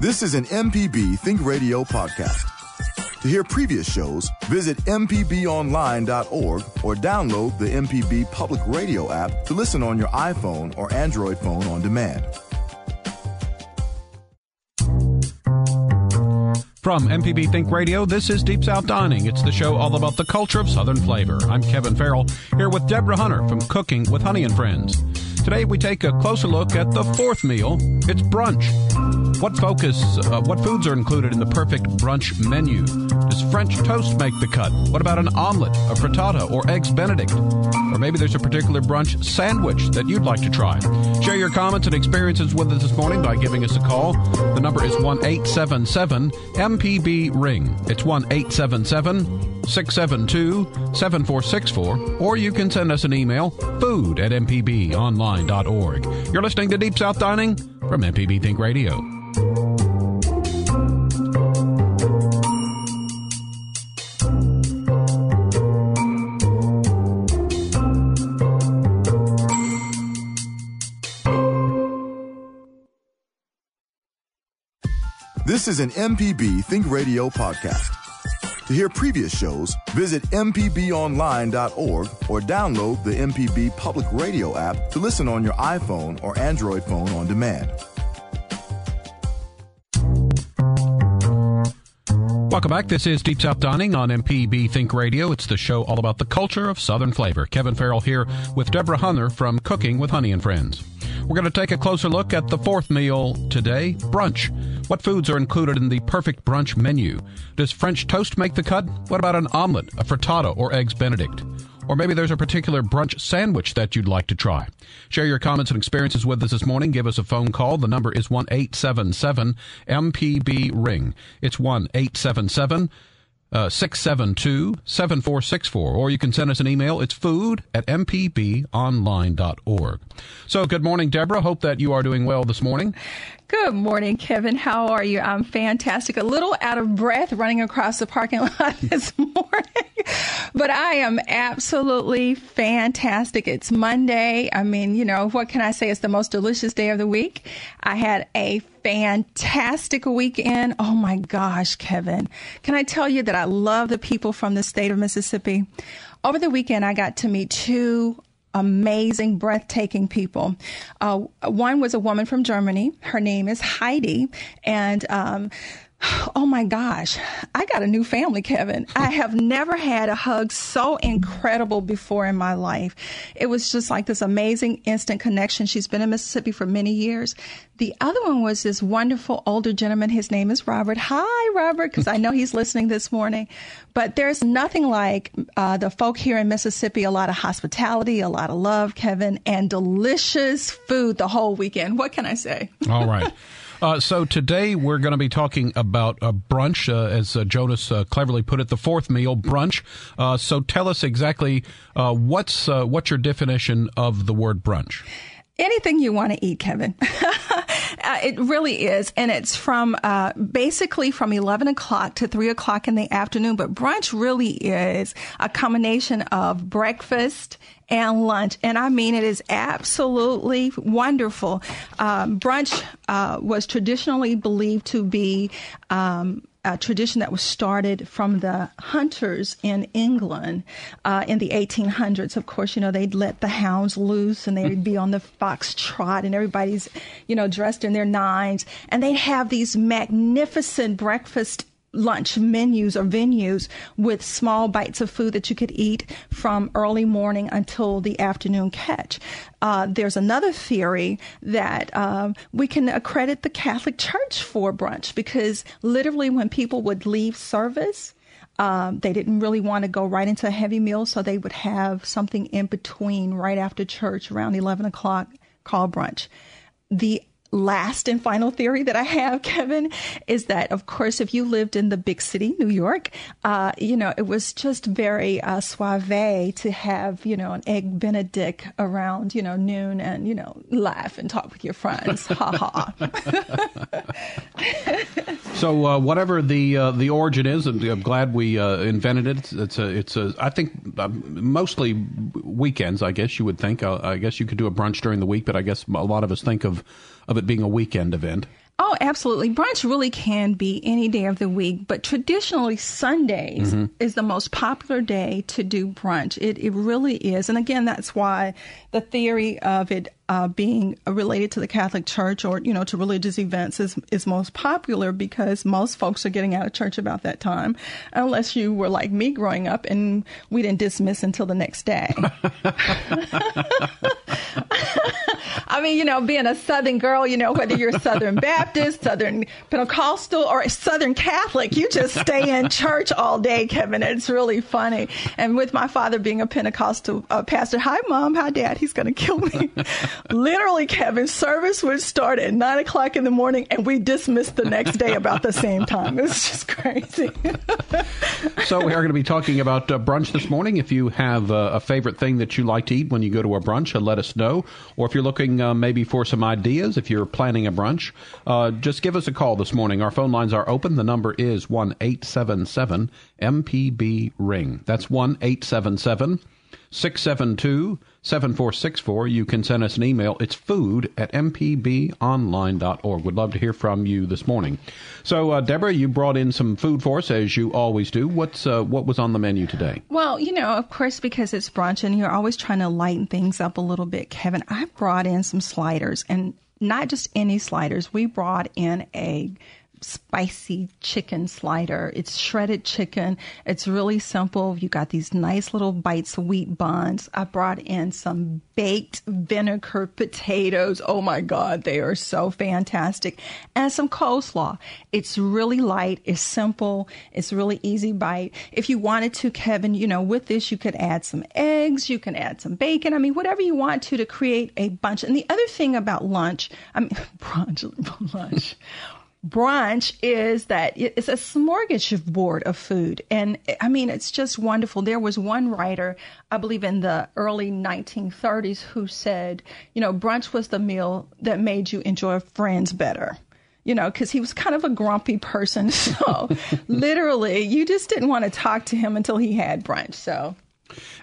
This is an MPB Think Radio podcast. To hear previous shows, visit MPBOnline.org or download the MPB Public Radio app to listen on your iPhone or Android phone on demand. From MPB Think Radio, this is Deep South Dining. It's the show all about the culture of Southern flavor. I'm Kevin Farrell, here with Deborah Hunter from Cooking with Honey and Friends. Today we take a closer look at the fourth meal. It's brunch. What focus, uh, what foods are included in the perfect brunch menu? Does French toast make the cut? What about an omelet, a frittata, or eggs benedict? Or maybe there's a particular brunch sandwich that you'd like to try. Share your comments and experiences with us this morning by giving us a call. The number is one eight seven seven MPB Ring. It's 1 672 7464. Or you can send us an email food at mpbonline.org. You're listening to Deep South Dining from MPB Think Radio. This is an MPB Think Radio podcast. To hear previous shows, visit MPBOnline.org or download the MPB Public Radio app to listen on your iPhone or Android phone on demand. Welcome back. This is Deep South Dining on MPB Think Radio. It's the show all about the culture of Southern flavor. Kevin Farrell here with Deborah Hunter from Cooking with Honey and Friends. We're going to take a closer look at the fourth meal today brunch. What foods are included in the perfect brunch menu? Does French toast make the cut? What about an omelet, a frittata, or eggs benedict? Or maybe there's a particular brunch sandwich that you'd like to try. Share your comments and experiences with us this morning. Give us a phone call. The number is 1 877 MPB Ring. It's 1 877 uh, 672 7464. Or you can send us an email. It's food at mpbonline.org. So, good morning, Deborah. Hope that you are doing well this morning. Good morning, Kevin. How are you? I'm fantastic. A little out of breath running across the parking lot this morning, but I am absolutely fantastic. It's Monday. I mean, you know, what can I say? It's the most delicious day of the week. I had a fantastic weekend. Oh my gosh, Kevin. Can I tell you that I love the people from the state of Mississippi? Over the weekend, I got to meet two amazing, breathtaking people. Uh, one was a woman from Germany. Her name is Heidi. And, um, Oh my gosh, I got a new family, Kevin. I have never had a hug so incredible before in my life. It was just like this amazing instant connection. She's been in Mississippi for many years. The other one was this wonderful older gentleman. His name is Robert. Hi, Robert, because I know he's listening this morning. But there's nothing like uh, the folk here in Mississippi, a lot of hospitality, a lot of love, Kevin, and delicious food the whole weekend. What can I say? All right. Uh, so today we're going to be talking about a brunch, uh, as uh, Jonas uh, cleverly put it, the fourth meal brunch. Uh, so tell us exactly uh, what's what's your definition of the word brunch? Anything you want to eat, Kevin. it really is. And it's from uh, basically from 11 o'clock to 3 o'clock in the afternoon. But brunch really is a combination of breakfast and lunch. And I mean, it is absolutely wonderful. Um, brunch uh, was traditionally believed to be um, a tradition that was started from the hunters in England uh, in the 1800s. Of course, you know, they'd let the hounds loose and they'd be on the fox trot and everybody's, you know, dressed in their nines. And they'd have these magnificent breakfast lunch menus or venues with small bites of food that you could eat from early morning until the afternoon catch. Uh, there's another theory that um, we can accredit the Catholic Church for brunch because literally when people would leave service, um, they didn't really want to go right into a heavy meal, so they would have something in between right after church around 11 o'clock called brunch. The last and final theory that I have, Kevin, is that, of course, if you lived in the big city, New York, uh, you know, it was just very uh, suave to have, you know, an egg benedict around, you know, noon and, you know, laugh and talk with your friends. ha ha. so, uh, whatever the uh, the origin is, I'm glad we uh, invented it. It's, it's, a, it's a, I think, um, mostly weekends, I guess you would think. Uh, I guess you could do a brunch during the week, but I guess a lot of us think of of it being a weekend event. Oh, absolutely. Brunch really can be any day of the week, but traditionally Sundays mm-hmm. is the most popular day to do brunch. It, it really is. And again, that's why the theory of it uh, being related to the Catholic Church or, you know, to religious events is, is most popular because most folks are getting out of church about that time, unless you were like me growing up and we didn't dismiss until the next day. I mean, you know, being a Southern girl, you know, whether you're Southern Baptist, Southern Pentecostal, or Southern Catholic, you just stay in church all day, Kevin. It's really funny. And with my father being a Pentecostal uh, pastor, hi, mom, hi, dad, he's going to kill me. Literally, Kevin, service would start at nine o'clock in the morning and we dismissed the next day about the same time. It's just crazy. so, we are going to be talking about uh, brunch this morning. If you have uh, a favorite thing that you like to eat when you go to a brunch, uh, let us know. Or if you're looking uh, maybe for some ideas, if you're planning a brunch, uh, just give us a call this morning. Our phone lines are open. The number is 1 877 MPB Ring. That's 1 877 672 7464. You can send us an email. It's food at mpbonline.org. We'd love to hear from you this morning. So, uh, Deborah, you brought in some food for us as you always do. What's uh, What was on the menu today? Well, you know, of course, because it's brunch and you're always trying to lighten things up a little bit, Kevin, I brought in some sliders and not just any sliders. We brought in a spicy chicken slider. It's shredded chicken. It's really simple. You got these nice little bites of wheat buns. I brought in some baked vinegar potatoes. Oh my God, they are so fantastic. And some coleslaw. It's really light. It's simple. It's really easy bite. If you wanted to, Kevin, you know, with this, you could add some eggs. You can add some bacon. I mean, whatever you want to to create a bunch. And the other thing about lunch, I mean, brunch, lunch brunch is that it's a smorgasbord of food. And I mean, it's just wonderful. There was one writer, I believe in the early 1930s, who said, you know, brunch was the meal that made you enjoy friends better. You know, because he was kind of a grumpy person. So literally, you just didn't want to talk to him until he had brunch. So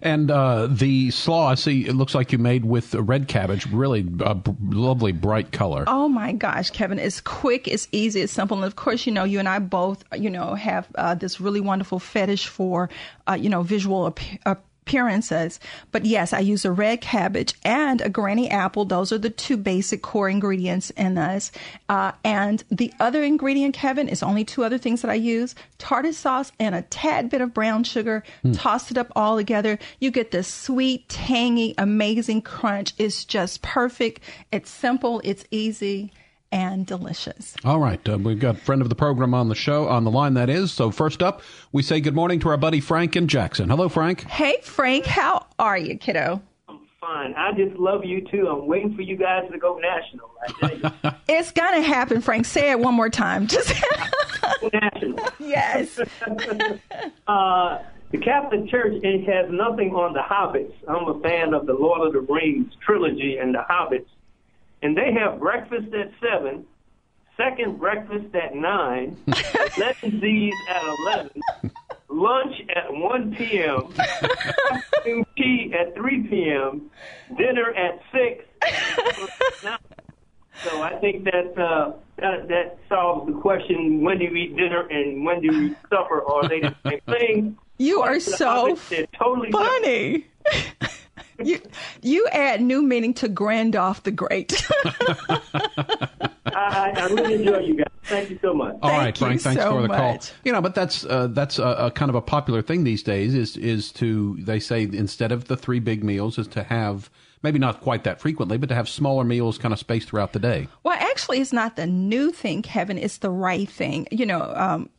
and uh, the slaw, I see, it looks like you made with red cabbage, really b- lovely bright color. Oh my gosh, Kevin! It's quick, it's easy, it's simple, and of course, you know, you and I both, you know, have uh, this really wonderful fetish for, uh, you know, visual ap- appearances. But yes, I use a red cabbage and a granny apple. Those are the two basic core ingredients in this. Uh, and the other ingredient, Kevin, is only two other things that I use tartar sauce and a tad bit of brown sugar. Mm. Toss it up all together. You get this sweet, tangy, amazing crunch. It's just perfect. It's simple. It's easy and delicious. All right. Uh, we've got friend of the program on the show, on the line, that is. So, first up, we say good morning to our buddy Frank in Jackson. Hello, Frank. Hey, Frank. How are you, kiddo? I'm fine. I just love you, too. I'm waiting for you guys to go national. it's going to happen, Frank. Say it one more time. Just national. Yes. uh, the Catholic Church it has nothing on the Hobbits. I'm a fan of the Lord of the Rings trilogy and the Hobbits and they have breakfast at seven, second breakfast at nine, elevenses at eleven, lunch at one p.m., tea at three p.m., dinner at six. so I think that uh, that, that solves the question: when do you eat dinner and when do you eat supper? Are they the same thing? You are so totally funny you you add new meaning to Gandalf the Great. I, I, really enjoy you guys. Thank you so much. All right, Thank Frank. Thanks so for the much. call. You know, but that's uh, that's a, a, kind of a popular thing these days. Is is to they say instead of the three big meals is to have maybe not quite that frequently, but to have smaller meals kind of spaced throughout the day. Well, actually, it's not the new thing, Kevin. It's the right thing. You know, um,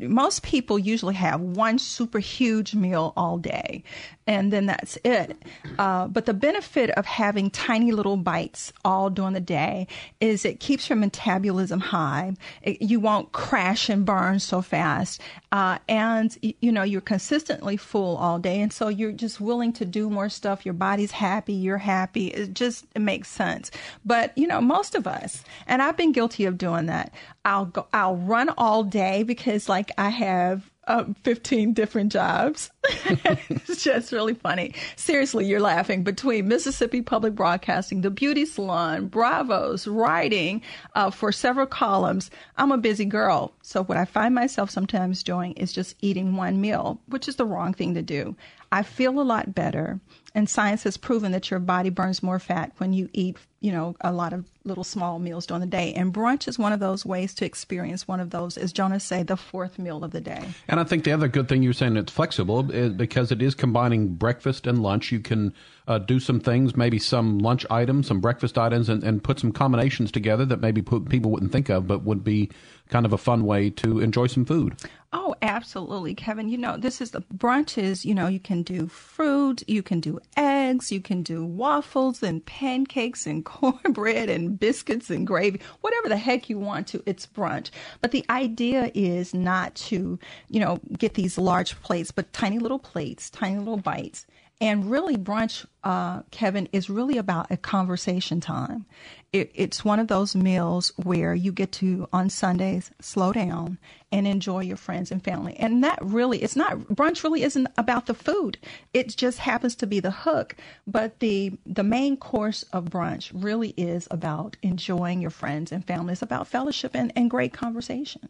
most people usually have one super huge meal all day and then that's it. Uh, but the benefit of having tiny little bites all during the day is it keeps your metabolism high. It, you won't crash and burn so fast. Uh, and, you know, you're consistently full all day. And so you're just willing to do more stuff. Your body's happy. You're happy. It just it makes sense. But, you know, most of us, and I've been guilty of doing that. I'll go, I'll run all day because like I have uh, 15 different jobs. it's just really funny. Seriously, you're laughing. Between Mississippi Public Broadcasting, the Beauty Salon, Bravos, writing uh, for several columns, I'm a busy girl. So, what I find myself sometimes doing is just eating one meal, which is the wrong thing to do. I feel a lot better. And science has proven that your body burns more fat when you eat, you know, a lot of little small meals during the day. And brunch is one of those ways to experience one of those, as Jonas say, the fourth meal of the day. And I think the other good thing you're saying it's flexible is because it is combining breakfast and lunch. You can uh, do some things, maybe some lunch items, some breakfast items, and, and put some combinations together that maybe people wouldn't think of, but would be kind of a fun way to enjoy some food. Oh, absolutely, Kevin. You know, this is the brunches. You know, you can do fruit, you can do eggs, you can do waffles and pancakes and cornbread and biscuits and gravy, whatever the heck you want to. It's brunch. But the idea is not to, you know, get these large plates, but tiny little plates, tiny little bites. And really, brunch, uh, Kevin, is really about a conversation time. It, it's one of those meals where you get to, on Sundays, slow down and enjoy your friends and family. And that really, it's not, brunch really isn't about the food. It just happens to be the hook. But the, the main course of brunch really is about enjoying your friends and family. It's about fellowship and, and great conversation.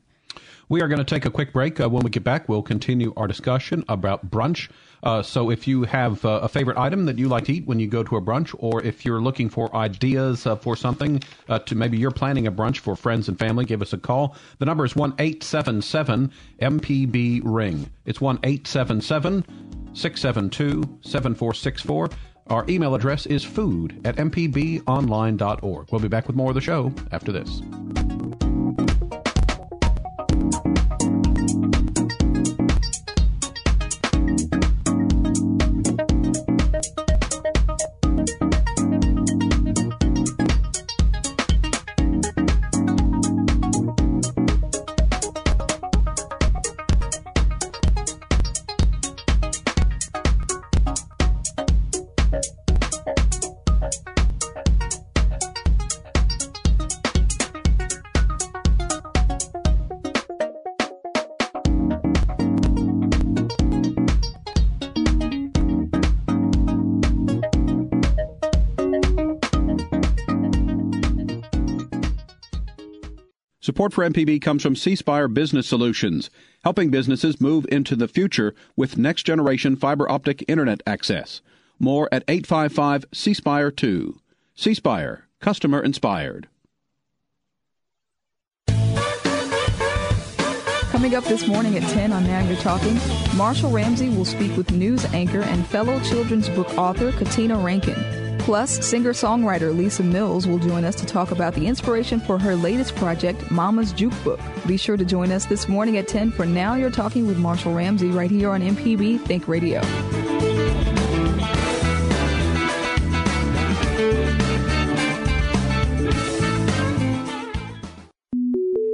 We are going to take a quick break. Uh, when we get back, we'll continue our discussion about brunch. Uh, so, if you have uh, a favorite item that you like to eat when you go to a brunch, or if you're looking for ideas uh, for something uh, to maybe you're planning a brunch for friends and family, give us a call. The number is one eight seven seven MPB Ring. It's one eight seven seven six seven two seven four six four. Our email address is food at mpbonline.org. We'll be back with more of the show after this. Support for MPB comes from C Spire Business Solutions, helping businesses move into the future with next generation fiber optic internet access. More at 855 C Spire 2. C Spire, customer inspired. Coming up this morning at 10 on Now You're Talking, Marshall Ramsey will speak with news anchor and fellow children's book author Katina Rankin. Plus, singer songwriter Lisa Mills will join us to talk about the inspiration for her latest project, Mama's Jukebox. Be sure to join us this morning at 10 for Now You're Talking with Marshall Ramsey right here on MPB Think Radio.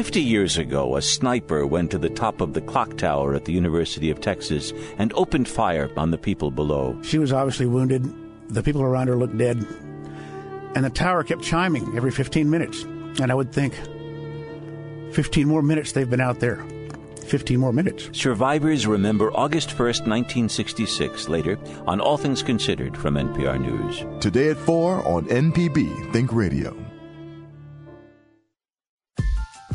50 years ago, a sniper went to the top of the clock tower at the University of Texas and opened fire on the people below. She was obviously wounded. The people around her looked dead. And the tower kept chiming every 15 minutes. And I would think, 15 more minutes they've been out there. 15 more minutes. Survivors remember August 1st, 1966, later on All Things Considered from NPR News. Today at 4 on MPB Think Radio.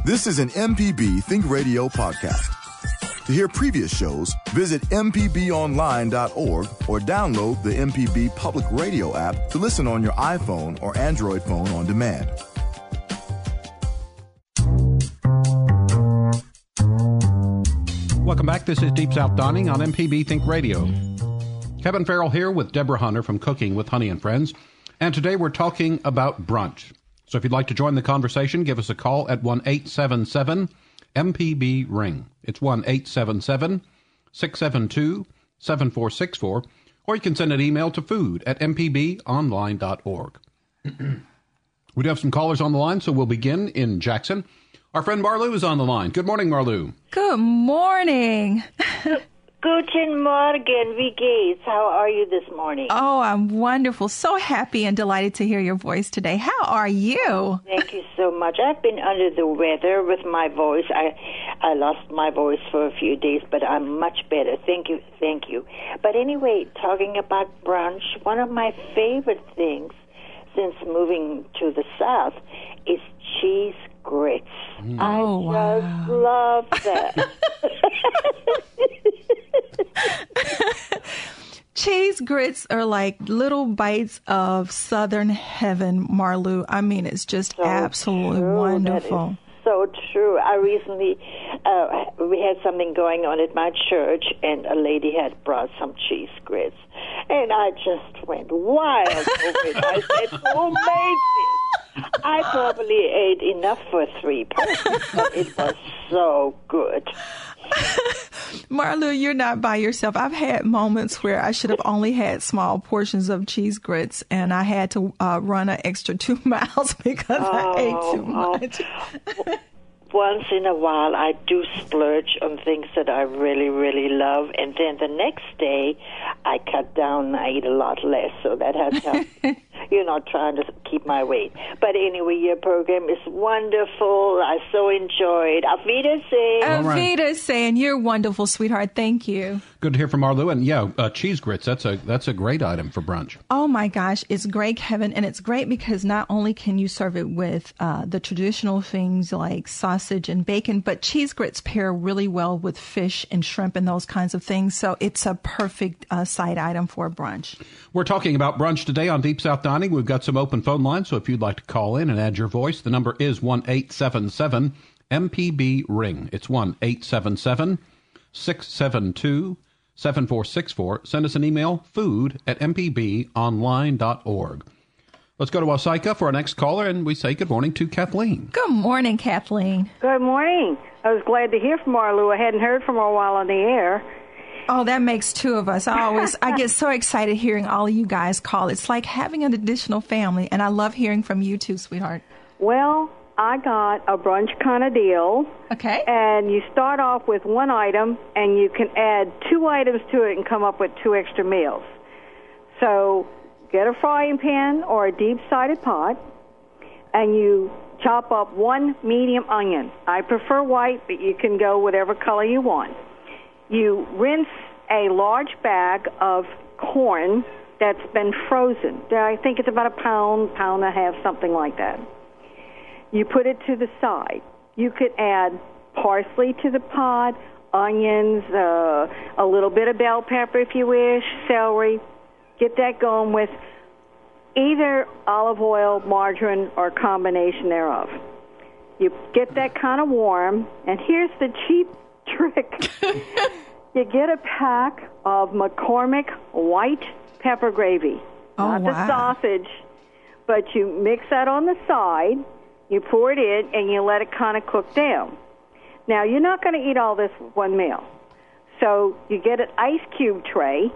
This is an MPB Think Radio podcast. To hear previous shows, visit MPBOnline.org or download the MPB Public Radio app to listen on your iPhone or Android phone on demand. Welcome back. This is Deep South Dining on MPB Think Radio. Kevin Farrell here with Deborah Hunter from Cooking with Honey and Friends. And today we're talking about brunch. So if you'd like to join the conversation, give us a call at 1 877 MPB Ring. It's 1 877 672 7464, or you can send an email to food at mpbonline.org. we do have some callers on the line, so we'll begin in Jackson. Our friend Marlou is on the line. Good morning, Marlou. Good morning. Guten Morgen, wie geht's? How are you this morning? Oh, I'm wonderful. So happy and delighted to hear your voice today. How are you? Thank you so much. I've been under the weather with my voice. I I lost my voice for a few days, but I'm much better. Thank you. Thank you. But anyway, talking about brunch, one of my favorite things since moving to the south is cheese grits. Mm. I Oh, just love that. Cheese grits are like little bites of southern heaven, Marlou. I mean, it's just absolutely true. Wonderful. so true. I recently uh, we had something going on at my church, and a lady had brought some cheese grits, and I just went wild over it. I said, "Who made this?" I probably ate enough for three persons, but it was so good. Marlou, you're not by yourself. I've had moments where I should have only had small portions of cheese grits, and I had to uh, run an extra two miles because I ate too Oh, much. Once in a while, I do splurge on things that I really, really love, and then the next day, I cut down I eat a lot less. So that has helped. you know, trying to keep my weight. But anyway, your program is wonderful. I so enjoyed. Auf Wiedersehen. Avita saying you're wonderful, sweetheart. Thank you. Good to hear from Marlou. And yeah, uh, cheese grits, that's a, that's a great item for brunch. Oh my gosh, it's great, Kevin, and it's great because not only can you serve it with uh, the traditional things like sausage and bacon, but cheese grits pair really well with fish and shrimp and those kinds of things. So it's a perfect uh, side item for brunch. We're talking about brunch today on Deep South Dining. We've got some open phone lines, so if you'd like to call in and add your voice, the number is 1 877 MPB Ring. It's 1 877 672 7464. Send us an email, food at mpbonline.org. Let's go to Wasaika for our next caller, and we say good morning to Kathleen. Good morning, Kathleen. Good morning. I was glad to hear from Marlou. I hadn't heard from her a while on the air. Oh, that makes two of us. I always I get so excited hearing all of you guys call. It's like having an additional family, and I love hearing from you too, sweetheart. Well, I got a brunch kind of deal. Okay. And you start off with one item, and you can add two items to it and come up with two extra meals. So get a frying pan or a deep sided pot, and you chop up one medium onion. I prefer white, but you can go whatever color you want. You rinse a large bag of corn that's been frozen. I think it's about a pound, pound and a half, something like that. You put it to the side. You could add parsley to the pot, onions, uh, a little bit of bell pepper if you wish, celery. Get that going with either olive oil, margarine, or combination thereof. You get that kind of warm, and here's the cheap trick. you get a pack of McCormick white pepper gravy. Oh, Not wow. the sausage, but you mix that on the side, you pour it in, and you let it kind of cook down. Now, you're not going to eat all this with one meal. So you get an ice cube tray,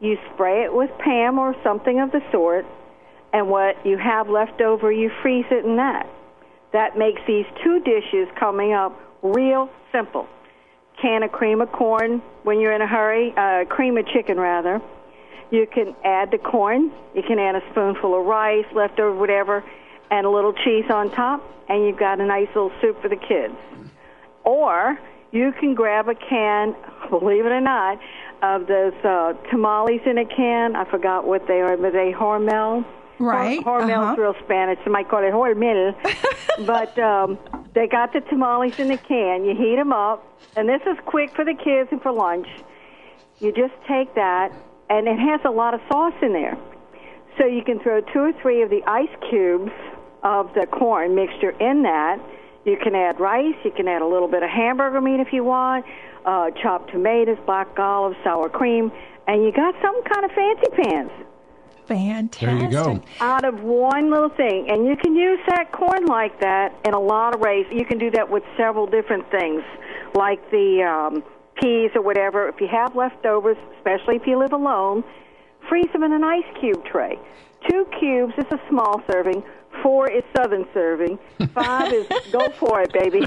you spray it with Pam or something of the sort, and what you have left over, you freeze it in that. That makes these two dishes coming up real simple. Can of cream of corn when you're in a hurry, uh, cream of chicken rather. You can add the corn. You can add a spoonful of rice, leftover whatever, and a little cheese on top, and you've got a nice little soup for the kids. Or you can grab a can, believe it or not, of those uh, tamales in a can. I forgot what they are, but they Hormel. Right, Hor- Hormel's uh-huh. real Spanish. They might call it Hormel. but um, they got the tamales in a can. You heat them up, and this is quick for the kids and for lunch. You just take that, and it has a lot of sauce in there. So you can throw two or three of the ice cubes of the corn mixture in that. You can add rice. You can add a little bit of hamburger meat if you want, uh, chopped tomatoes, black olives, sour cream, and you got some kind of fancy pants. Fantastic. There you go. Out of one little thing. And you can use that corn like that in a lot of ways. You can do that with several different things, like the um, peas or whatever. If you have leftovers, especially if you live alone, freeze them in an ice cube tray. Two cubes is a small serving. Four is southern serving. Five is go for it, baby.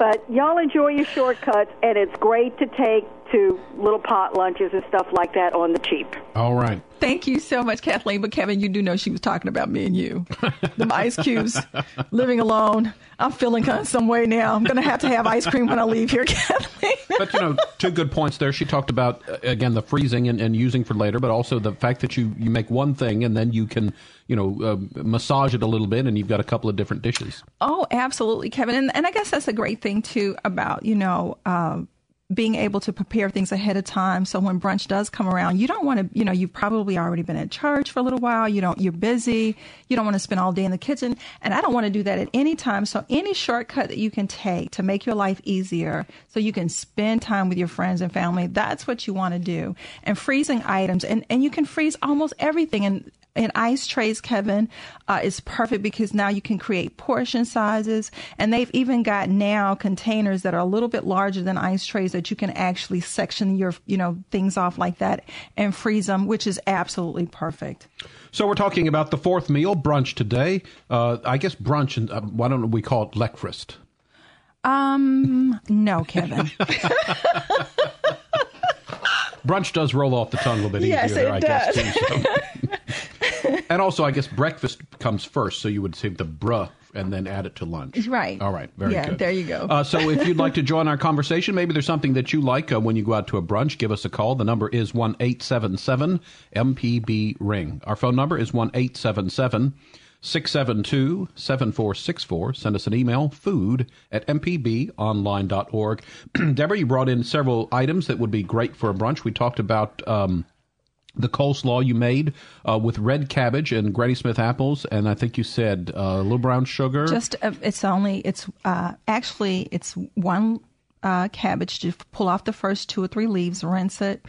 but y'all enjoy your shortcuts, and it's great to take to little pot lunches and stuff like that on the cheap. All right. Thank you so much, Kathleen. But Kevin, you do know she was talking about me and you. the ice cubes, living alone. I'm feeling kind of some way now. I'm going to have to have ice cream when I leave here, Kathleen. but you know, two good points there. She talked about uh, again the freezing and, and using for later, but also the fact that you you make one thing and then you can you know uh, massage it a little bit, and you've got a couple of different dishes. Oh, absolutely, Kevin. And and I guess that's a great thing too about you know. Uh, being able to prepare things ahead of time. So when brunch does come around you don't want to you know you've probably already been at church for a little while. You don't you're busy. You don't want to spend all day in the kitchen. And i don't want to do that at any time. So any shortcut that you can take to make your life easier so you can spend time with your friends and family that's what you want to do. And freezing items and and you can freeze almost everything. And in ice trays, Kevin, uh, is perfect because now you can create portion sizes, and they've even got now containers that are a little bit larger than ice trays that you can actually section your you know things off like that and freeze them, which is absolutely perfect. So we're talking about the fourth meal brunch today. Uh, I guess brunch, and uh, why don't we call it breakfast? Um, no, Kevin. brunch does roll off the tongue a little bit yes, easier, it I does. guess. Too, so. and also, I guess breakfast comes first, so you would save the bruh and then add it to lunch. Right. All right. Very yeah, good. there you go. Uh, so if you'd like to join our conversation, maybe there's something that you like uh, when you go out to a brunch, give us a call. The number is one eight seven seven MPB ring. Our phone number is one eight seven seven. 672 7464. Send us an email, food at mpbonline.org. Deborah, you brought in several items that would be great for a brunch. We talked about um, the coleslaw you made uh, with red cabbage and Granny Smith apples, and I think you said uh, little brown sugar. Just uh, it's only it's uh, actually it's one uh, cabbage. Just pull off the first two or three leaves, rinse it,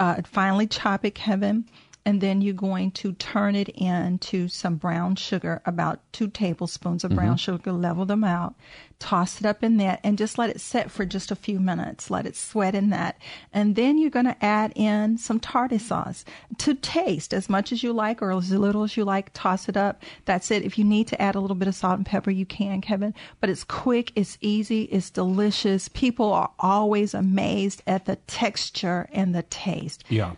uh, finally chop it, Kevin, and then you're going to turn it into some brown sugar, about two tablespoons of brown Mhm. sugar. Level them out, toss it up in that, and just let it set for just a few minutes. Let it sweat in that, and then you're going to add in some tartar sauce to taste as much as you like or as little as you like. Toss it up. That's it. If you need to add a little bit of salt and pepper, you can, Kevin. But it's quick, it's easy, it's delicious. People are always amazed at the texture and the taste. Yeah.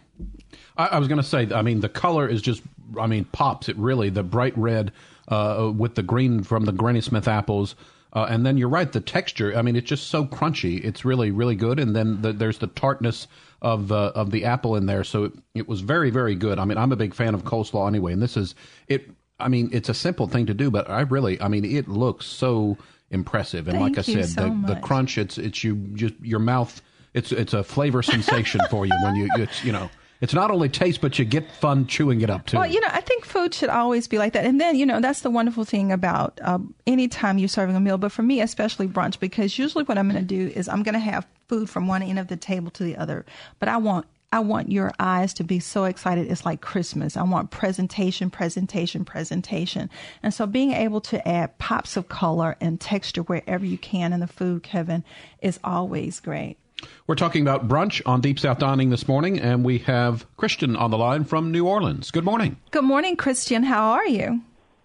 I, I was going to say, I mean, the color is just, I mean, pops. It really, the bright red uh, with the green from the Granny Smith apples. Uh, and then you're right, the texture. I mean, it's just so crunchy. It's really, really good. And then the, there's the tartness of uh, of the apple in there. So it, it was very, very good. I mean, I'm a big fan of coleslaw anyway. And this is it. I mean, it's a simple thing to do, but I really, I mean, it looks so impressive. And like I said, so the, the crunch. It's it's you just your mouth. It's it's a flavor sensation for you when you it's you know it's not only taste but you get fun chewing it up too. Well, you know, I think food should always be like that. And then, you know, that's the wonderful thing about um, anytime you're serving a meal, but for me, especially brunch, because usually what I'm going to do is I'm going to have food from one end of the table to the other. But I want I want your eyes to be so excited. It's like Christmas. I want presentation, presentation, presentation. And so being able to add pops of color and texture wherever you can in the food, Kevin, is always great. We're talking about brunch on Deep South Dining this morning, and we have Christian on the line from New Orleans. Good morning. Good morning, Christian. How are you?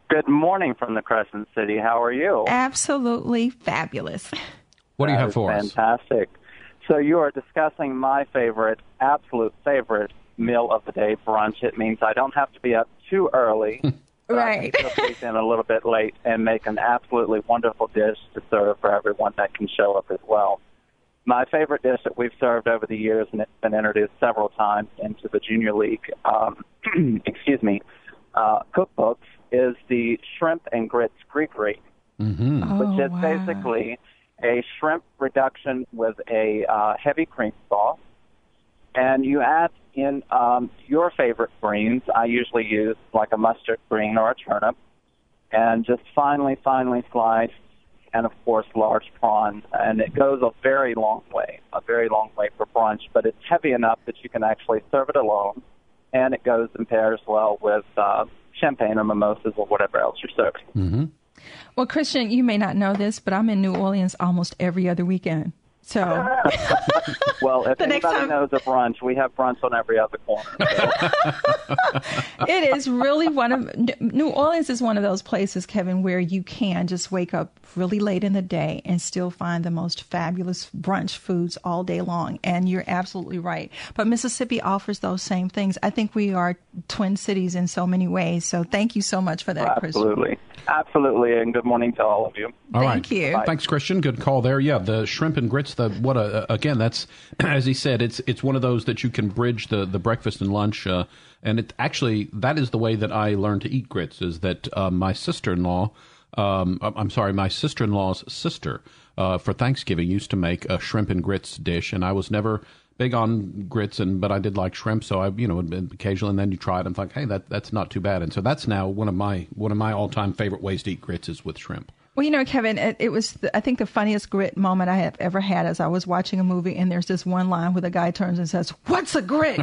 Good morning from the Crescent City. How are you? Absolutely fabulous. What do you have is for us? Fantastic. So you are discussing my favorite, absolute favorite meal of the day, brunch. It means I don't have to be up too early. right. I can still in a little bit late and make an absolutely wonderful dish to serve for everyone that can show up as well. My favorite dish that we've served over the years, and it's been introduced several times into the Junior League, um, excuse me, uh, cookbooks, is the shrimp and grits Greekery Mm-hmm. which is basically a shrimp reduction with a uh, heavy cream sauce. And you add in um, your favorite greens. I usually use like a mustard green or a turnip. And just finely, finely sliced. And of course, large prawns. And it goes a very long way, a very long way for brunch. But it's heavy enough that you can actually serve it alone. and it goes and pairs well with uh, champagne or mimosas or whatever else you're serving. Mm-hmm. Well, Christian, you may not know this, but I'm in New Orleans almost every other weekend. So, well, if The next anybody time- knows a brunch, we have brunch on every other corner. it is really one of New Orleans is one of those places, Kevin, where you can just wake up really late in the day and still find the most fabulous brunch foods all day long. And you're absolutely right. But Mississippi offers those same things. I think we are twin cities in so many ways. So thank you so much for that, Christian. Absolutely, absolutely, and good morning to all of you. All right. Thank you. Bye. Thanks, Christian. Good call there. Yeah, the shrimp and grits. The what a again. That's as he said. It's it's one of those that you can bridge the the breakfast and lunch. Uh, and it actually that is the way that I learned to eat grits. Is that uh, my sister in law. Um, I'm sorry, my sister in law's sister uh, for Thanksgiving used to make a shrimp and grits dish, and I was never big on grits, and but I did like shrimp, so I you know occasionally, and then you try it, and think, hey, that that's not too bad, and so that's now one of my one of my all time favorite ways to eat grits is with shrimp. Well, you know, Kevin, it, it was, the, I think, the funniest grit moment I have ever had as I was watching a movie, and there's this one line where the guy turns and says, What's a grit?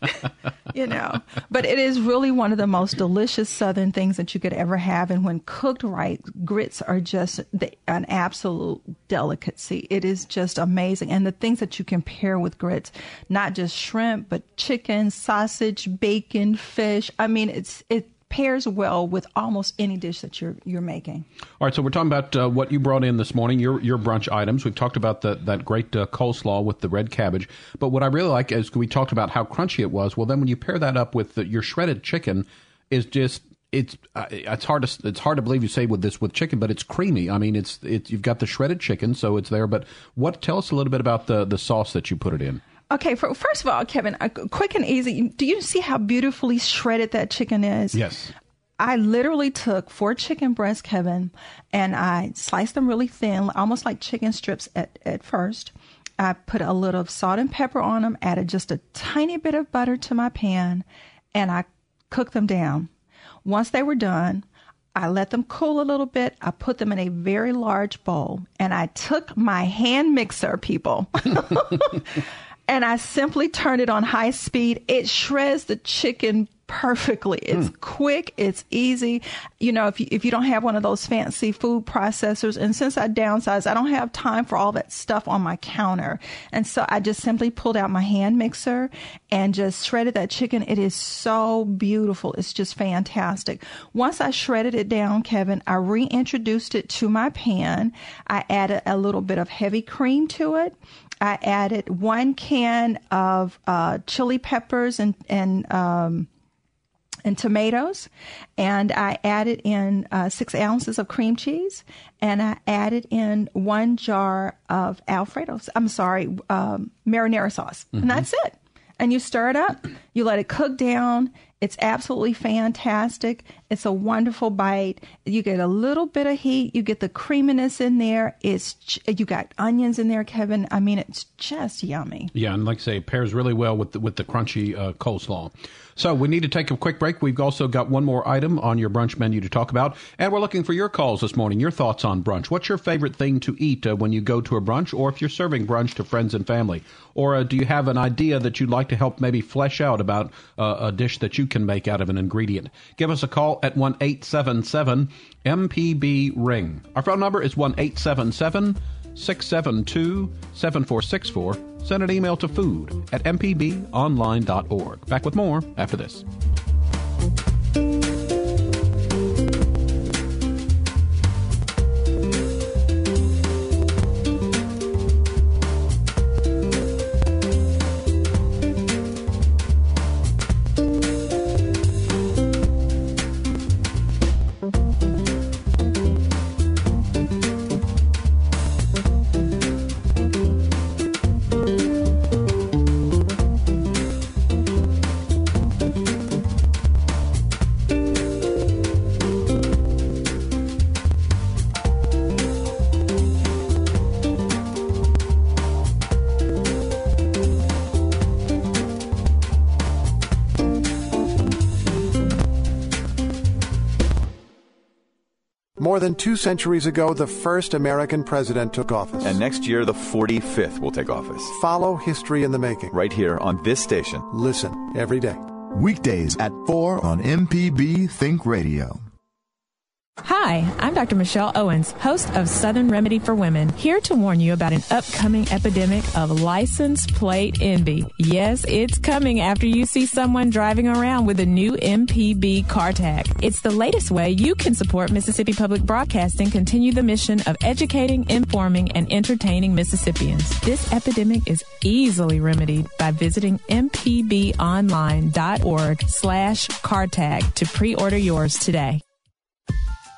you know, but it is really one of the most delicious Southern things that you could ever have. And when cooked right, grits are just the, an absolute delicacy. It is just amazing. And the things that you can pair with grits, not just shrimp, but chicken, sausage, bacon, fish. I mean, it's, it, pairs well with almost any dish that you're you're making. All right, so we're talking about uh, what you brought in this morning, your your brunch items. We've talked about the, that great uh, coleslaw with the red cabbage, but what I really like is we talked about how crunchy it was. Well, then when you pair that up with the, your shredded chicken, is just it's uh, it's hard to it's hard to believe you say with this with chicken, but it's creamy. I mean, it's it's you've got the shredded chicken, so it's there. But what? Tell us a little bit about the the sauce that you put it in. Okay, for, first of all, Kevin, uh, quick and easy. Do you see how beautifully shredded that chicken is? Yes. I literally took four chicken breasts, Kevin, and I sliced them really thin, almost like chicken strips at, at first. I put a little of salt and pepper on them, added just a tiny bit of butter to my pan, and I cooked them down. Once they were done, I let them cool a little bit. I put them in a very large bowl, and I took my hand mixer, people. and I simply turned it on high speed. It shreds the chicken perfectly. It's hmm. quick, it's easy. You know, if you, if you don't have one of those fancy food processors, and since I downsized, I don't have time for all that stuff on my counter. And so I just simply pulled out my hand mixer and just shredded that chicken. It is so beautiful. It's just fantastic. Once I shredded it down, Kevin, I reintroduced it to my pan. I added a little bit of heavy cream to it. I added one can of uh, chili peppers and and um, and tomatoes, and I added in uh, six ounces of cream cheese, and I added in one jar of Alfredo. I'm sorry, um, marinara sauce, and that's it. And you stir it up. You let it cook down. It's absolutely fantastic. It's a wonderful bite. You get a little bit of heat. You get the creaminess in there. It's you got onions in there, Kevin. I mean, it's just yummy. Yeah, and like I say, it pairs really well with the, with the crunchy uh, coleslaw. So we need to take a quick break. We've also got one more item on your brunch menu to talk about, and we're looking for your calls this morning. Your thoughts on brunch? What's your favorite thing to eat uh, when you go to a brunch, or if you're serving brunch to friends and family, or uh, do you have an idea that you'd like to help maybe flesh out about uh, a dish that you can make out of an ingredient? Give us a call at one eight seven seven MPB ring. Our phone number is one eight seven seven. 672 7464. Send an email to food at mpbonline.org. Back with more after this. Two centuries ago, the first American president took office. And next year, the 45th will take office. Follow history in the making. Right here on this station. Listen every day. Weekdays at 4 on MPB Think Radio. Hi, I'm Dr. Michelle Owens, host of Southern Remedy for Women, here to warn you about an upcoming epidemic of license plate envy. Yes, it's coming after you see someone driving around with a new MPB car tag. It's the latest way you can support Mississippi Public Broadcasting continue the mission of educating, informing, and entertaining Mississippians. This epidemic is easily remedied by visiting mpbonline.org slash car tag to pre-order yours today.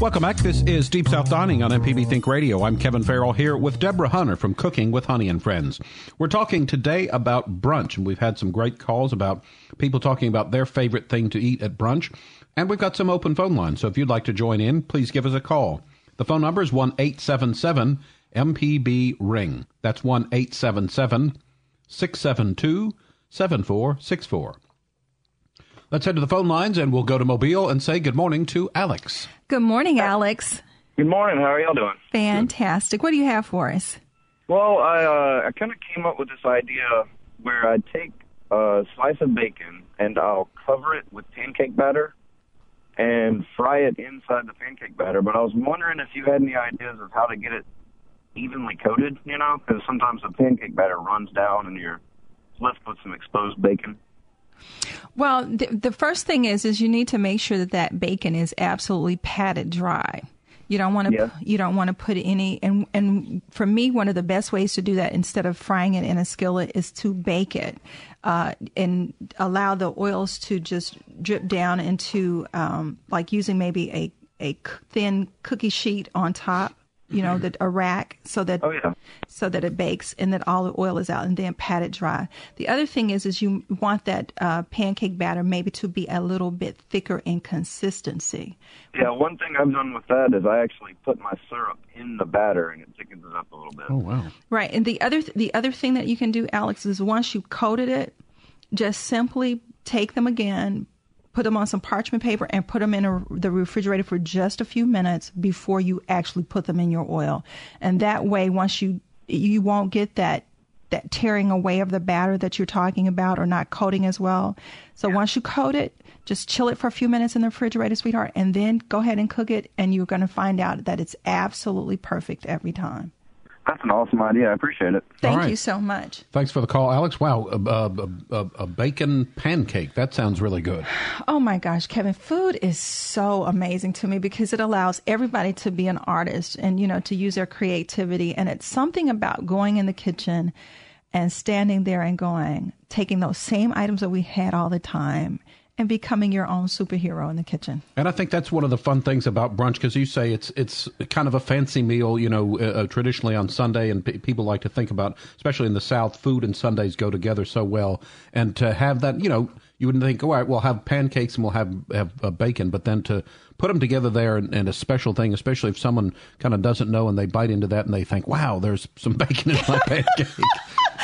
Welcome back. This is Deep South Dining on MPB Think Radio. I'm Kevin Farrell here with Deborah Hunter from Cooking with Honey and Friends. We're talking today about brunch, and we've had some great calls about people talking about their favorite thing to eat at brunch. And we've got some open phone lines, so if you'd like to join in, please give us a call. The phone number is 1 877 MPB Ring. That's 1 877 672 7464. Let's head to the phone lines and we'll go to Mobile and say good morning to Alex. Good morning, Alex. Good morning. How are y'all doing? Fantastic. What do you have for us? Well, I uh, I kind of came up with this idea where I'd take a slice of bacon and I'll cover it with pancake batter and fry it inside the pancake batter. But I was wondering if you had any ideas of how to get it evenly coated, you know, because sometimes the pancake batter runs down and you're left with some exposed bacon. Well, the, the first thing is is you need to make sure that that bacon is absolutely patted dry. You don't want to Yeah. you don't want to put any and and for me one of the best ways to do that instead of frying it in a skillet is to bake it uh, and allow the oils to just drip down into um, like using maybe a a thin cookie sheet on top. You know, that a rack so that Oh yeah. so that it bakes and that all the oil is out and then pat it dry. The other thing is is you want that uh, pancake batter maybe to be a little bit thicker in consistency. Yeah, one thing I've done with that is I actually put my syrup in the batter and it thickens it up a little bit. Oh wow. Right. And the other the other thing that you can do, Alex, is once you coated it, just simply take them again, put them on some parchment paper, and put them in a, the refrigerator for just a few minutes before you actually put them in your oil. And that way, once you you won't get that that tearing away of the batter that you're talking about or not coating as well. So once you coat it, just chill it for a few minutes in the refrigerator, sweetheart, and then go ahead and cook it and you're going to find out that it's absolutely perfect every time. That's an awesome idea. I appreciate it. Thank All right. you so much. Thanks for the call, Alex. Wow, a, a, a, a bacon pancake. That sounds really good. Oh my gosh, Kevin, food is so amazing to me because it allows everybody to be an artist and, you know, to use their creativity. And it's something about going in the kitchen and standing there and going, taking those same items that we had all the time and becoming your own superhero in the kitchen. And I think that's one of the fun things about brunch because you say it's it's kind of a fancy meal, you know, uh, uh, traditionally on Sunday, and pe people like to think about, especially in the South, food and Sundays go together so well. And to have that, you know, you wouldn't think, all right, we'll have pancakes and we'll have have uh, bacon, but then to put them together there and, and a special thing, especially if someone kind of doesn't know and they bite into that and they think, wow, there's some bacon in my pancake.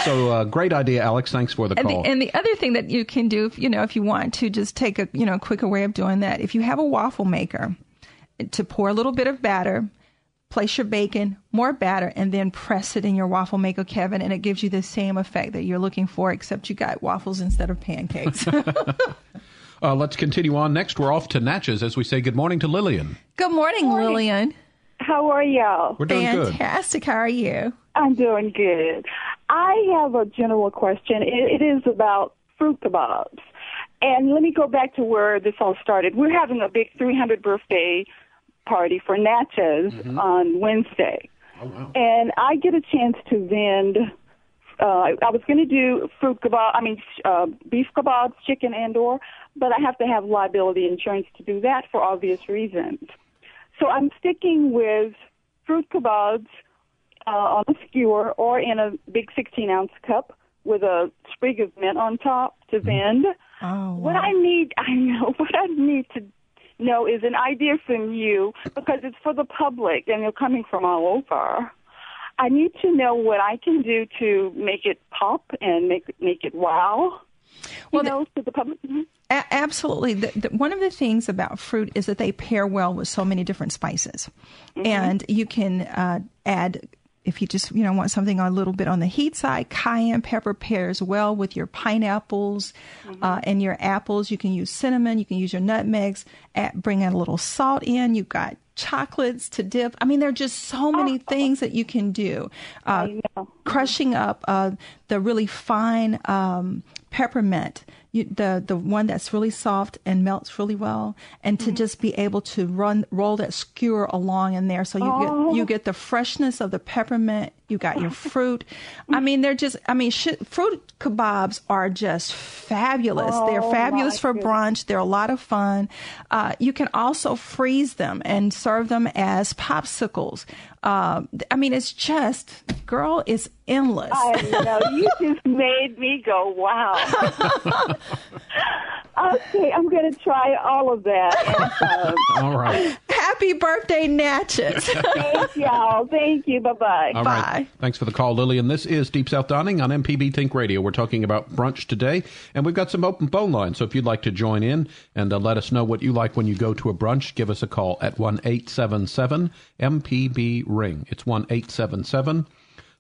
so uh, great idea, Alex. Thanks for the And call. the, and the other thing that you can do, if, you know, if you want to just take a, you know, quicker way of doing that, if you have a waffle maker, to pour a little bit of batter, place your bacon, more batter, and then press it in your waffle maker, Kevin, and it gives you the same effect that you're looking for, except you got waffles instead of pancakes. uh, let's continue on. Next, we're off to Natchez as we say good morning to Lillian. Good morning, Lillian. How are y'all? We're doing good. Fantastic. How are you? I'm doing good. I have a general question. It, it is about fruit kebabs. And let me go back to where this all started. We're having a big 300 birthday party for Natchez on Wednesday. And I get a chance to vend. Uh, I was going to do fruit kebab. I mean, uh, beef kebabs, chicken and or, but I have to have liability insurance to do that for obvious reasons. So I'm sticking with fruit kebabs uh, on a skewer or in a big 16 ounce cup with a sprig of mint on top to vend. Oh, What I need, I know, what I need to know is an idea from you because it's for the public and you're coming from all over. I need to know what I can do to make it pop and make make it wow. Well, you know, to the public. Mhm. A- absolutely. The, the, one of the things about fruit is that they pair well with so many different spices, and you can uh, add. If you just you know want something a little bit on the heat side, cayenne pepper pairs well with your pineapples uh, and your apples. You can use cinnamon. You can use your nutmegs. Add, bring in a little salt in. You've got chocolates to dip. I mean, there are just so many things that you can do. Uh, crushing up uh, the really fine um, peppermint, you, the the one that's really soft and melts really well, and to mm-hmm. just be able to run roll that skewer along in there, so you Oh. get you oh. get the freshness of the peppermint. You got your fruit. I mean, they're just. I mean, sh- fruit kebabs are just fabulous. they're Oh, fabulous for goodness. brunch. They're a lot of fun. Uh, you can also freeze them and serve them as popsicles. Uh, I mean, it's just, girl, it's endless. I know you just made me go wow. okay, I'm going to try all of that. And, um, All right. Happy birthday, Natchez. thank y'all. Thank you. Bye bye. All right. Thanks for the call, Lillian. This is Deep South Dining on MPB Think Radio. We're talking about brunch today, and we've got some open phone lines. So if you'd like to join in and uh, let us know what you like when you go to a brunch, give us a call at one eight seven seven MPB Ring. It's one eight seven seven.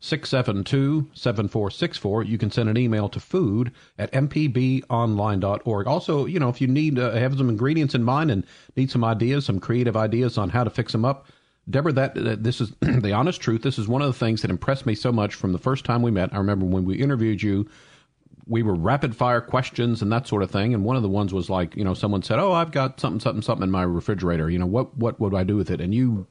672 7464. You can send an email to food at mpbonline.org. Also, you know, if you need, uh, have some ingredients in mind and need some ideas, some creative ideas on how to fix them up, Deborah, that this is the honest truth. This is one of the things that impressed me so much from the first time we met. I remember when we interviewed you, we were rapid fire questions and that sort of thing. And one of the ones was like, you know, someone said, "Oh, I've got something, something, something in my refrigerator. You know, what, what would I do with it?" And you,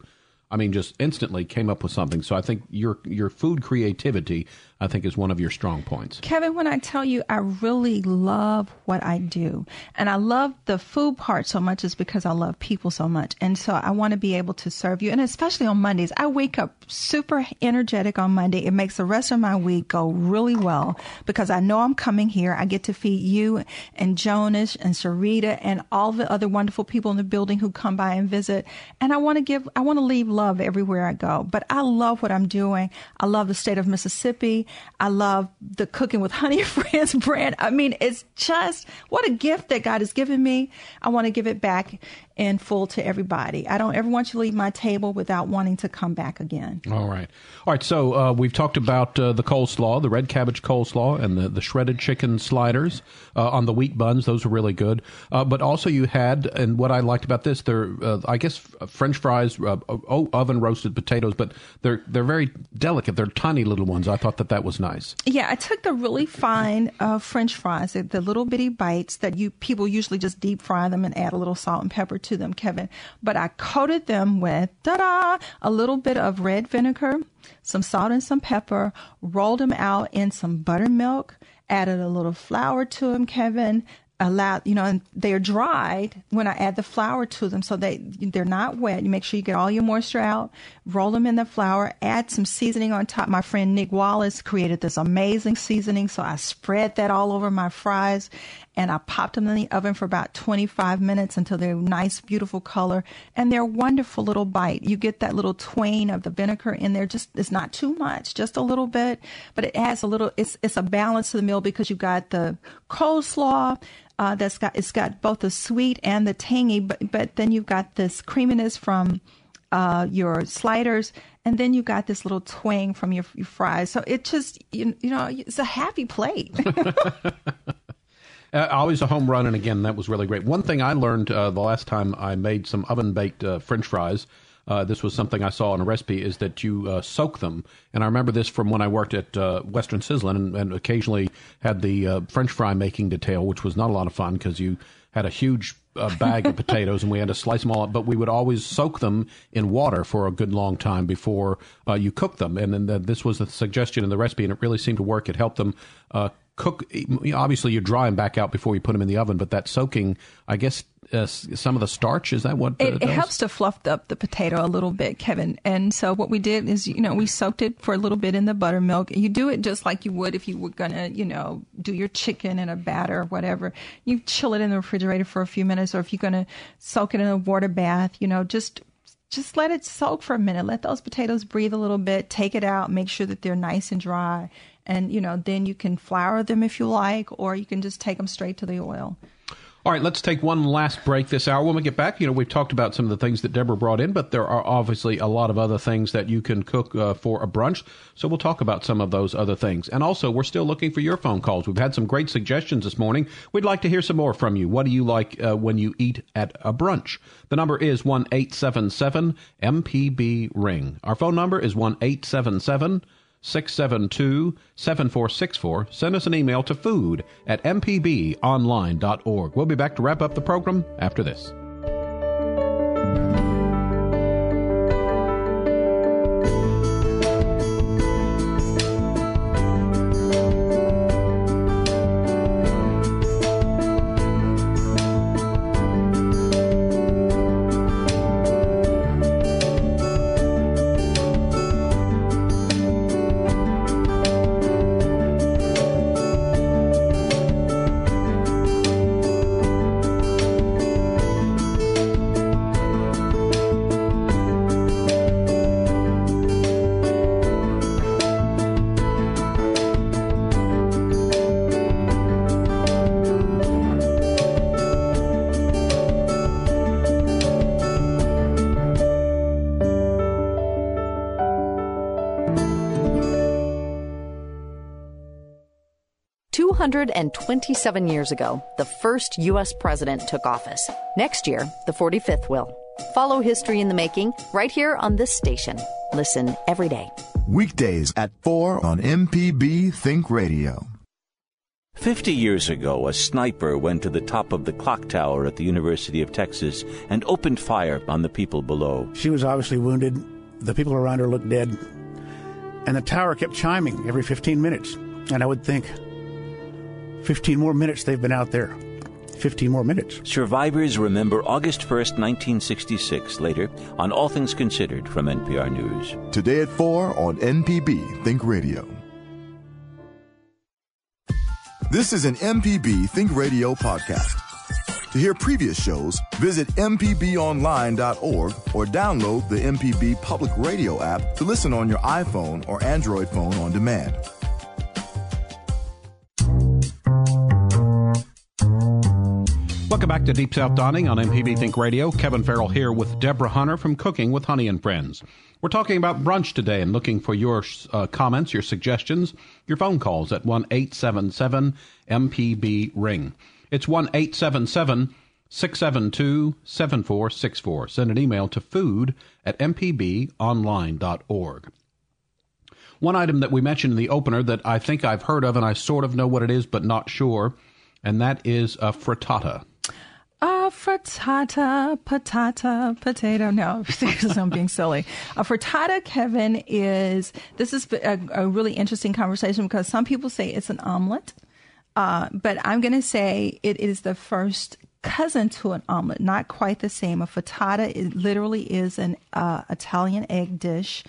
I mean, just instantly came up with something. So I think your your food creativity, I think, is one of your strong points. Kevin, when I tell you I really love what I do, and I love the food part so much, is because I love people so much. And so I want to be able to serve you. And especially on Mondays, I wake up super energetic on Monday. It makes the rest of my week go really well because I know I'm coming here. I get to feed you and Jonas and Sarita and all the other wonderful people in the building who come by and visit. And I want to give, I want to leave love everywhere I go. But I love what I'm doing. I love the state of Mississippi. I love the Cooking with Honey Friends brand. I mean, it's just what a gift that God has given me. I want to give it back in full to everybody. I don't ever want you to leave my table without wanting to come back again. All right. All right. So uh, we've talked about uh, the coleslaw, the red cabbage coleslaw, and the, the shredded chicken sliders uh, on the wheat buns. Those are really good. Uh, but also, you had, and what I liked about this, they're, uh, I guess, French fries, uh, oven roasted potatoes, but they're they're very delicate. They're tiny little ones. I thought that that was nice. Yeah, I took the really fine uh, French fries, the, the little bitty bites that you people usually just deep fry them and add a little salt and pepper to them, Kevin. But I coated them with ta-da, a little bit of red vinegar, some salt and some pepper, rolled them out in some buttermilk, added a little flour to them, Kevin. Allowed, you know, and they're dried when I add the flour to them, so they they're not wet. You make sure you get all your moisture out. Roll them in the flour. Add some seasoning on top. My friend Nick Wallace created this amazing seasoning, so I spread that all over my fries, and I popped them in the oven for about 25 minutes until they're nice, beautiful color, and they're a wonderful little bite. You get that little twain of the vinegar in there. Just it's not too much, just a little bit, but it adds a little. It's it's a balance to the meal because you got the coleslaw. Uh, that's got it's got both the sweet and the tangy, but but then you've got this creaminess from uh, your sliders, and then you got this little twang from your, your fries. So it just you, you know it's a happy plate. Uh, always a home run, and again, that was really great. One thing I learned uh, the last time I made some oven baked uh, French fries. Uh, this was something I saw in a recipe. Is that you uh, soak them? And I remember this from when I worked at uh, Western Sizzlin and, and occasionally had the uh, French fry making detail, which was not a lot of fun because you had a huge uh, bag of potatoes and we had to slice them all up. But we would always soak them in water for a good long time before uh, you cook them. And then the, this was the suggestion in the recipe, and it really seemed to work. It helped them uh, cook. Obviously, you dry them back out before you put them in the oven, but that soaking, I guess, uh, some of the starch is that what uh, It, it helps to fluff up the potato a little bit, Kevin. And so what we did is, you know, we soaked it for a little bit in the buttermilk. You do it just like you would if you were gonna, you know, do your chicken in a batter or whatever. You chill it in the refrigerator for a few minutes, or if you're gonna soak it in a water bath, you know, just just let it soak for a minute. Let those potatoes breathe a little bit. Take it out. Make sure that they're nice and dry. And, you know, then you can flour them if you like, or you can just take them straight to the oil. All right, let's take one last break this hour. When we get back, you know, we've talked about some of the things that Deborah brought in, but there are obviously a lot of other things that you can cook uh, for a brunch. So we'll talk about some of those other things. And also, we're still looking for your phone calls. We've had some great suggestions this morning. We'd like to hear some more from you. What do you like uh, when you eat at a brunch? The number is one eight seven seven MPB Ring. Our phone number is one eight seven seven. 672 7464. Send us an email to food at mpbonline.org. We'll be back to wrap up the program after this. 227 years ago, the first U.S. president took office. Next year, the 45th will. Follow history in the making right here on this station. Listen every day. Weekdays at 4 on MPB Think Radio. Fifty years ago, a sniper went to the top of the clock tower at the University of Texas and opened fire on the people below. She was obviously wounded. The people around her looked dead. And the tower kept chiming every 15 minutes. And I would think, 15 more minutes they've been out there. 15 more minutes. Survivors remember August 1st, 1966, later on All Things Considered from NPR News. Today at 4 on MPB Think Radio. This is an MPB Think Radio podcast. To hear previous shows, visit MPBOnline.org or download the MPB Public Radio app to listen on your iPhone or Android phone on demand. Welcome back to Deep South Dining on MPB Think Radio. Kevin Farrell here with Deborah Hunter from Cooking with Honey and Friends. We're talking about brunch today and looking for your uh, comments, your suggestions, your phone calls at 1 877 MPB Ring. It's 1 877 672 7464. Send an email to food at mpbonline.org. One item that we mentioned in the opener that I think I've heard of and I sort of know what it is but not sure, and that is a frittata. A frittata, patata, potato. No, I'm being silly. A frittata, Kevin, is this is a, a, really interesting conversation because some people say it's an omelet, uh, but I'm going to say it is the first cousin to an omelet, not quite the same. A frittata it literally is an uh, Italian egg dish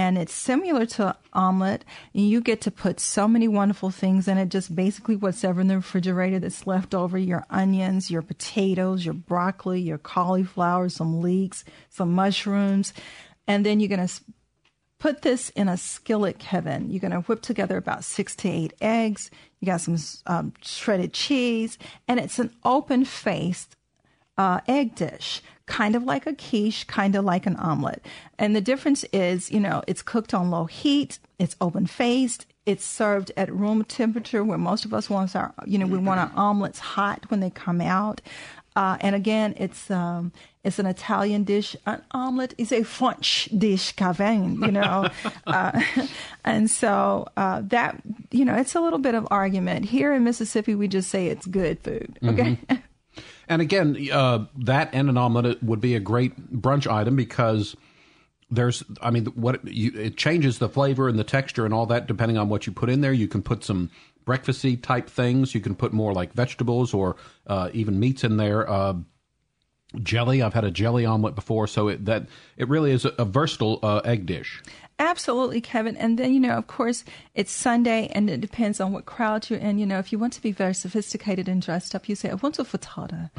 and it's similar to omelet. You get to put so many wonderful things in it. Just basically whatever in the refrigerator that's left over: your onions, your potatoes, your broccoli, your cauliflower, some leeks, some mushrooms, and then you're gonna put this in a skillet, Kevin. You're going to whip together about six to eight eggs. You got some um, shredded cheese, and it's an open faced uh, egg dish kind of like a quiche, kind of like an omelet. And the difference is, you know, it's cooked on low heat, it's open faced, it's served at room temperature where most of us want our, you know, we want our omelets hot when they come out. Uh, and again, it's um, it's an Italian dish. An omelet is a French dish, Kevin. You know, uh, and so uh, that you know, it's a little bit of argument here in Mississippi. We just say it's good food. Okay. Mm-hmm. And again, uh, that and an omelet would be a great brunch item because there's, I mean, what you, it changes the flavor and the texture and all that depending on what you put in there. You can put some breakfasty type things. You can put more like vegetables or uh, even meats in there. Uh, jelly. I've had a jelly omelet before, so it, that it really is a, a versatile uh, egg dish. Absolutely, Kevin. And then, you know, of course, it's Sunday and it depends on what crowd you're in. You know, if you want to be very sophisticated and dressed up, you say, I want a frittata.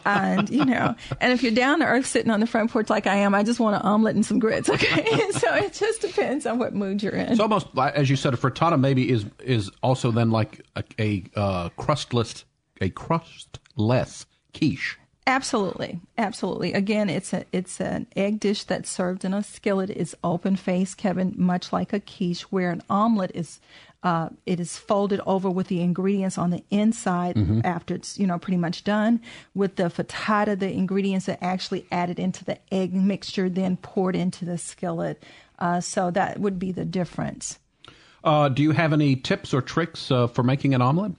and, you know, and if you're down to earth sitting on the front porch like I am, I just want an omelet and some grits, okay? so it just depends on what mood you're in. It's almost, as you said, a frittata maybe is, is also then like a, a uh, crustless, a crustless quiche. Absolutely, absolutely. Again, it's a it's an egg dish that's served in a skillet. It's open face, Kevin, much like a quiche, where an omelet is. Uh, it is folded over with the ingredients on the inside mm-hmm. after it's you know pretty much done. With the frittata, the ingredients are actually added into the egg mixture, then poured into the skillet. Uh, so that would be the difference. Uh, do you have any tips or tricks uh, for making an omelet?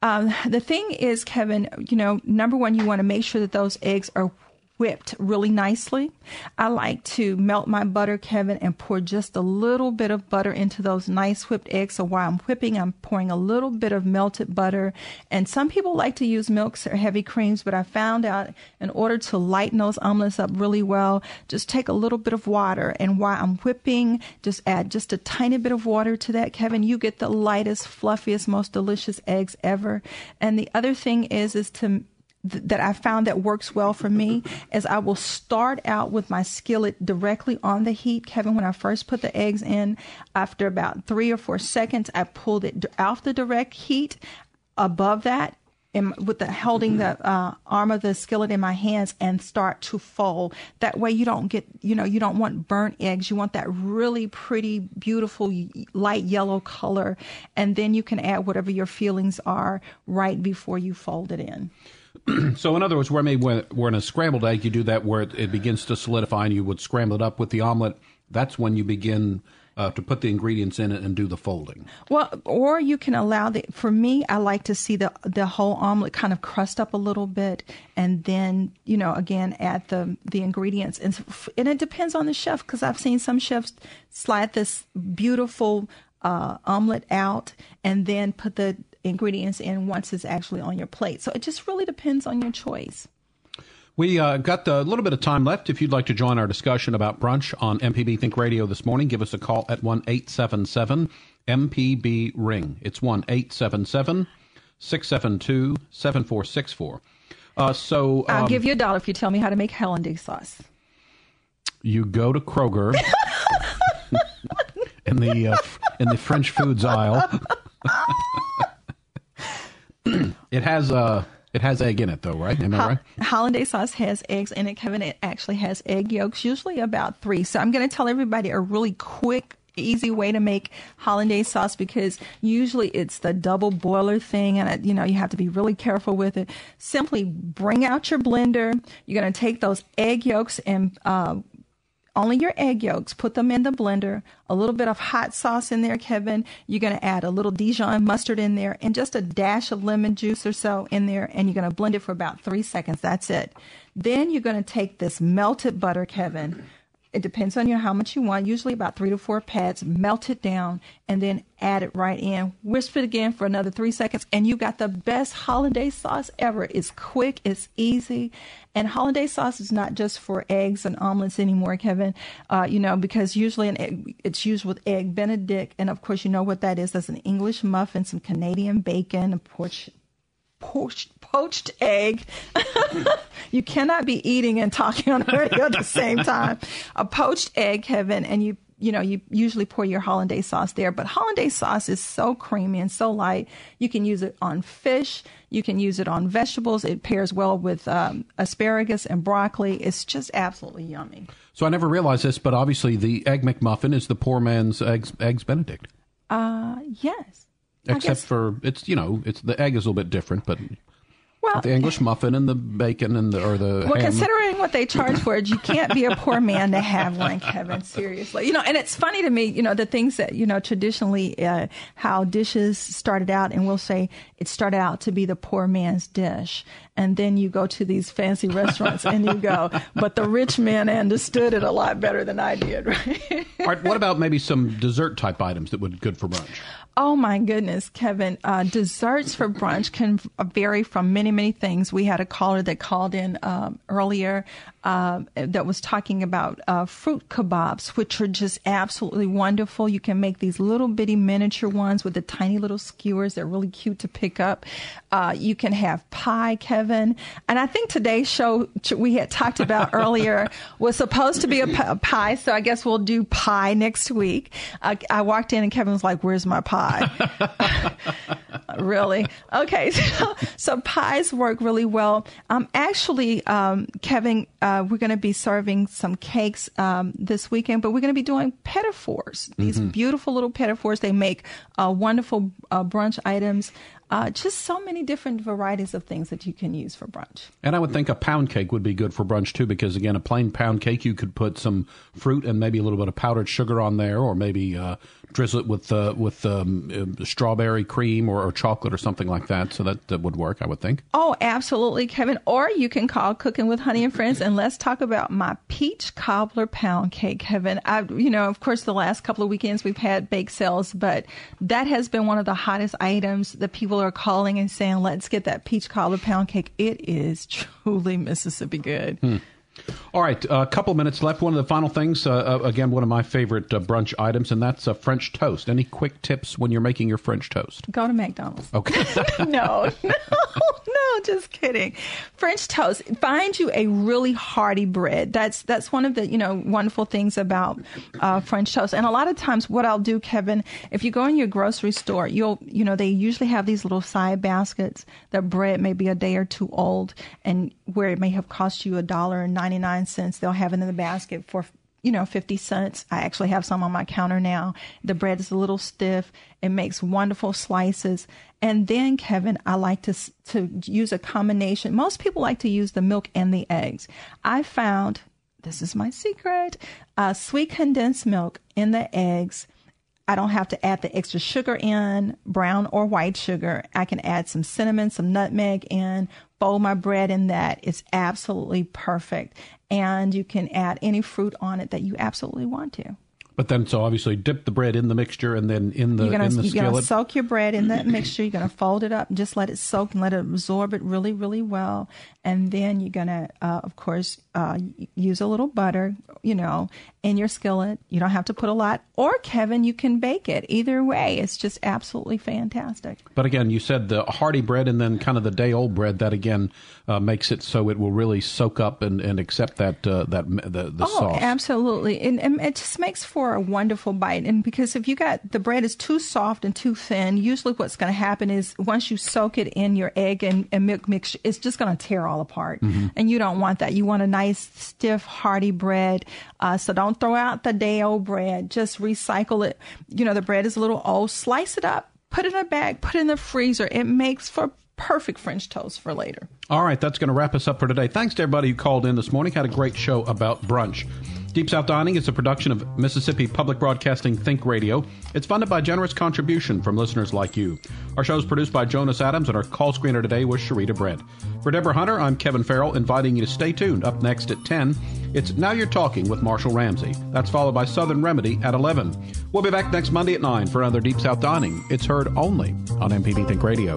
Um, the thing is, Kevin, you know, number one, you want to make sure that those eggs are whipped really nicely. I like to melt my butter, Kevin, and pour just a little bit of butter into those nice whipped eggs. So while I'm whipping, I'm pouring a little bit of melted butter. And some people like to use milks or heavy creams, but I found out in order to lighten those omelets up really well, just take a little bit of water. And while I'm whipping, just add just a tiny bit of water to that, Kevin. You get the lightest, fluffiest, most delicious eggs ever. And the other thing is, is to that I found that works well for me is I will start out with my skillet directly on the heat. Kevin, when I first put the eggs in, after about three or four seconds, I pulled it off the direct heat. Above that, in, with the holding the uh, arm of the skillet in my hands and start to fold. That way, you don't get, you know, you don't want burnt eggs. You want that really pretty, beautiful, light yellow color, and then you can add whatever your feelings are right before you fold it in. so, in other words, where maybe where in a scrambled egg you do that where it, it, begins to solidify and you would scramble it up with the omelet, that's when you begin uh, to put the ingredients in it and do the folding. Well, or you can allow the. For me, I like to see the the whole omelet kind of crust up a little bit, and then you know again add the the ingredients, and and it depends on the chef because I've seen some chefs slide this beautiful uh, omelet out and then put the ingredients in once it's actually on your plate. So it just really depends on your choice. We uh, got a little bit of time left. If you'd like to join our discussion about brunch on MPB Think Radio this morning, give us a call at 1 877 MPB Ring. It's 1 877 672 7464. Uh, so um, I'll give you a dollar if you tell me how to make hollandaise sauce. You go to Kroger in the uh, in the French foods aisle. it has uh it has egg in it though, right? Am I right? Hollandaise sauce has eggs in it, Kevin. It actually has egg yolks, usually about three. So I'm going to tell everybody a really quick easy way to make hollandaise sauce because usually it's the double boiler thing and you know you have to be really careful with it simply bring out your blender you're going to take those egg yolks and uh, only your egg yolks. Put them in the blender. A little bit of hot sauce in there, Kevin. You're going to add a little Dijon mustard in there and just a dash of lemon juice or so in there. And you're going to blend it for about three seconds. That's it. Then you're going to take this melted butter, Kevin it depends on you how much you want, usually about three to four pads, melt it down, and then add it right in. Whisk it again for another three seconds, and you got the best hollandaise sauce ever. It's quick, it's easy, and hollandaise sauce is not just for eggs and omelets anymore, Kevin. Uh, you know, because usually egg, it's used with egg Benedict, and of course you know what that is. That's an English muffin, some Canadian bacon, a porch poached, poached egg. you cannot be eating and talking on the radio at the same time. A poached egg, Kevin, and you you know, you usually pour your hollandaise sauce there, but hollandaise sauce is so creamy and so light. You can use it on fish. You can use it on vegetables. It pairs well with um, asparagus and broccoli. It's just absolutely yummy. So I never realized this, but obviously the egg McMuffin is the poor man's eggs, eggs Benedict. Uh, yes. Except for it's you know it's the egg is a little bit different, but the English muffin and the bacon and the or the well, ham. considering what they charge for it, you can't be a poor man to have one, Kevin. Seriously, you know. And it's funny to me, you know, the things that you know traditionally uh, how dishes started out, and we'll say it started out to be the poor man's dish. And then you go to these fancy restaurants and you go, but the rich man understood it a lot better than I did, right? All right, what about maybe some dessert type items that would be good for brunch? Oh my goodness, Kevin. Uh, desserts for brunch can vary from many, many things. We had a caller that called in um, earlier uh, that was talking about uh, fruit kebabs, which are just absolutely wonderful. You can make these little bitty miniature ones with the tiny little skewers. They're really cute to pick up. Uh, you can have pie, Kevin. And I think today's show we had talked about earlier was supposed to be a, pie, so I guess we'll do pie next week. Uh, I walked in and Kevin was like, "Where's my pie?" really? Okay, so, so, pies work really well. Um, actually, um, Kevin, uh, we're going to be serving some cakes um, this weekend, but we're going to be doing petit. These mm-hmm. beautiful little fours. They make uh, wonderful uh, brunch items. Uh, just so many different varieties of things that you can use for brunch. And I would think a pound cake would be good for brunch too, because again, a plain pound cake, you could put some fruit and maybe a little bit of powdered sugar on there, or maybe uh, drizzle it with uh, with um, uh, strawberry cream or, or, chocolate or something like that. So that, that would work, I would think. Oh, absolutely, Kevin. Or you can call Cooking with Honey and Friends, and let's talk about my peach cobbler pound cake, Kevin. I, you know, of course, the last couple of weekends we've had bake sales, but that has been one of the hottest items that people are calling and saying, "Let's get that peach cobbler pound cake." It is truly Mississippi good. Hmm. All right, a uh, couple minutes left. One of the final things, uh, uh, again, one of my favorite uh, brunch items, and that's a French toast. Any quick tips when you're making your French toast? Go to McDonald's. Okay. no, no, just kidding. French toast. Find you a really hearty bread. That's that's one of the you know wonderful things about uh, French toast. And a lot of times, what I'll do, Kevin, if you go in your grocery store, you'll you know they usually have these little side baskets. The bread may be a day or two old, and where it may have cost you a dollar and ninety nine cents. They'll have it in the basket for you know, 50 cents. I actually have some on my counter now. The bread is a little stiff. It makes wonderful slices. And then, Kevin, I like to, to use a combination. Most people like to use the milk and the eggs. I found, this is my secret, uh, sweet condensed milk in the eggs. I don't have to add the extra sugar in, brown or white sugar. I can add some cinnamon, some nutmeg in, fold my bread in that. It's absolutely perfect and you can add any fruit on it that you absolutely want to. But then, so obviously, dip the bread in the mixture and then in the you're gonna, in the you're skillet. Gonna soak your bread in that mixture. You're gonna fold it up and just let it soak and let it absorb it really, really well. And then you're gonna, uh, of course, uh, use a little butter, you know, in your skillet. You don't have to put a lot. Or Kevin, you can bake it. Either way, it's just absolutely fantastic. But again, you said the hearty bread and then kind of the day old bread. That again uh, makes it so it will really soak up and, and accept that uh, that the, the oh, sauce. absolutely, and, and it just makes for a wonderful bite. And because if you got the bread is too soft and too thin, usually what's going to happen is once you soak it in your egg and, and milk mixture, it's just going to tear all apart. Mm-hmm. And you don't want that. You want a nice stiff, hearty bread. Uh, so don't throw out the day old bread. Just recycle it. You know the bread is a little old. Slice it up. Put it in a bag. Put it in the freezer. It makes for perfect French toast for later. All right, that's going to wrap us up for today. Thanks to everybody who called in this morning. Had a great show about brunch. Deep South Dining is a production of Mississippi Public Broadcasting Think Radio. It's funded by generous contribution from listeners like you. Our show is produced by Jonas Adams, and our call screener today was Sharita Brent. For Deborah Hunter, I'm Kevin Farrell, inviting you to stay tuned. Up next at 10, it's Now You're Talking with Marshall Ramsey. That's followed by Southern Remedy at 11. We'll be back next Monday at 9 for another Deep South Dining. It's heard only on MPB Think Radio.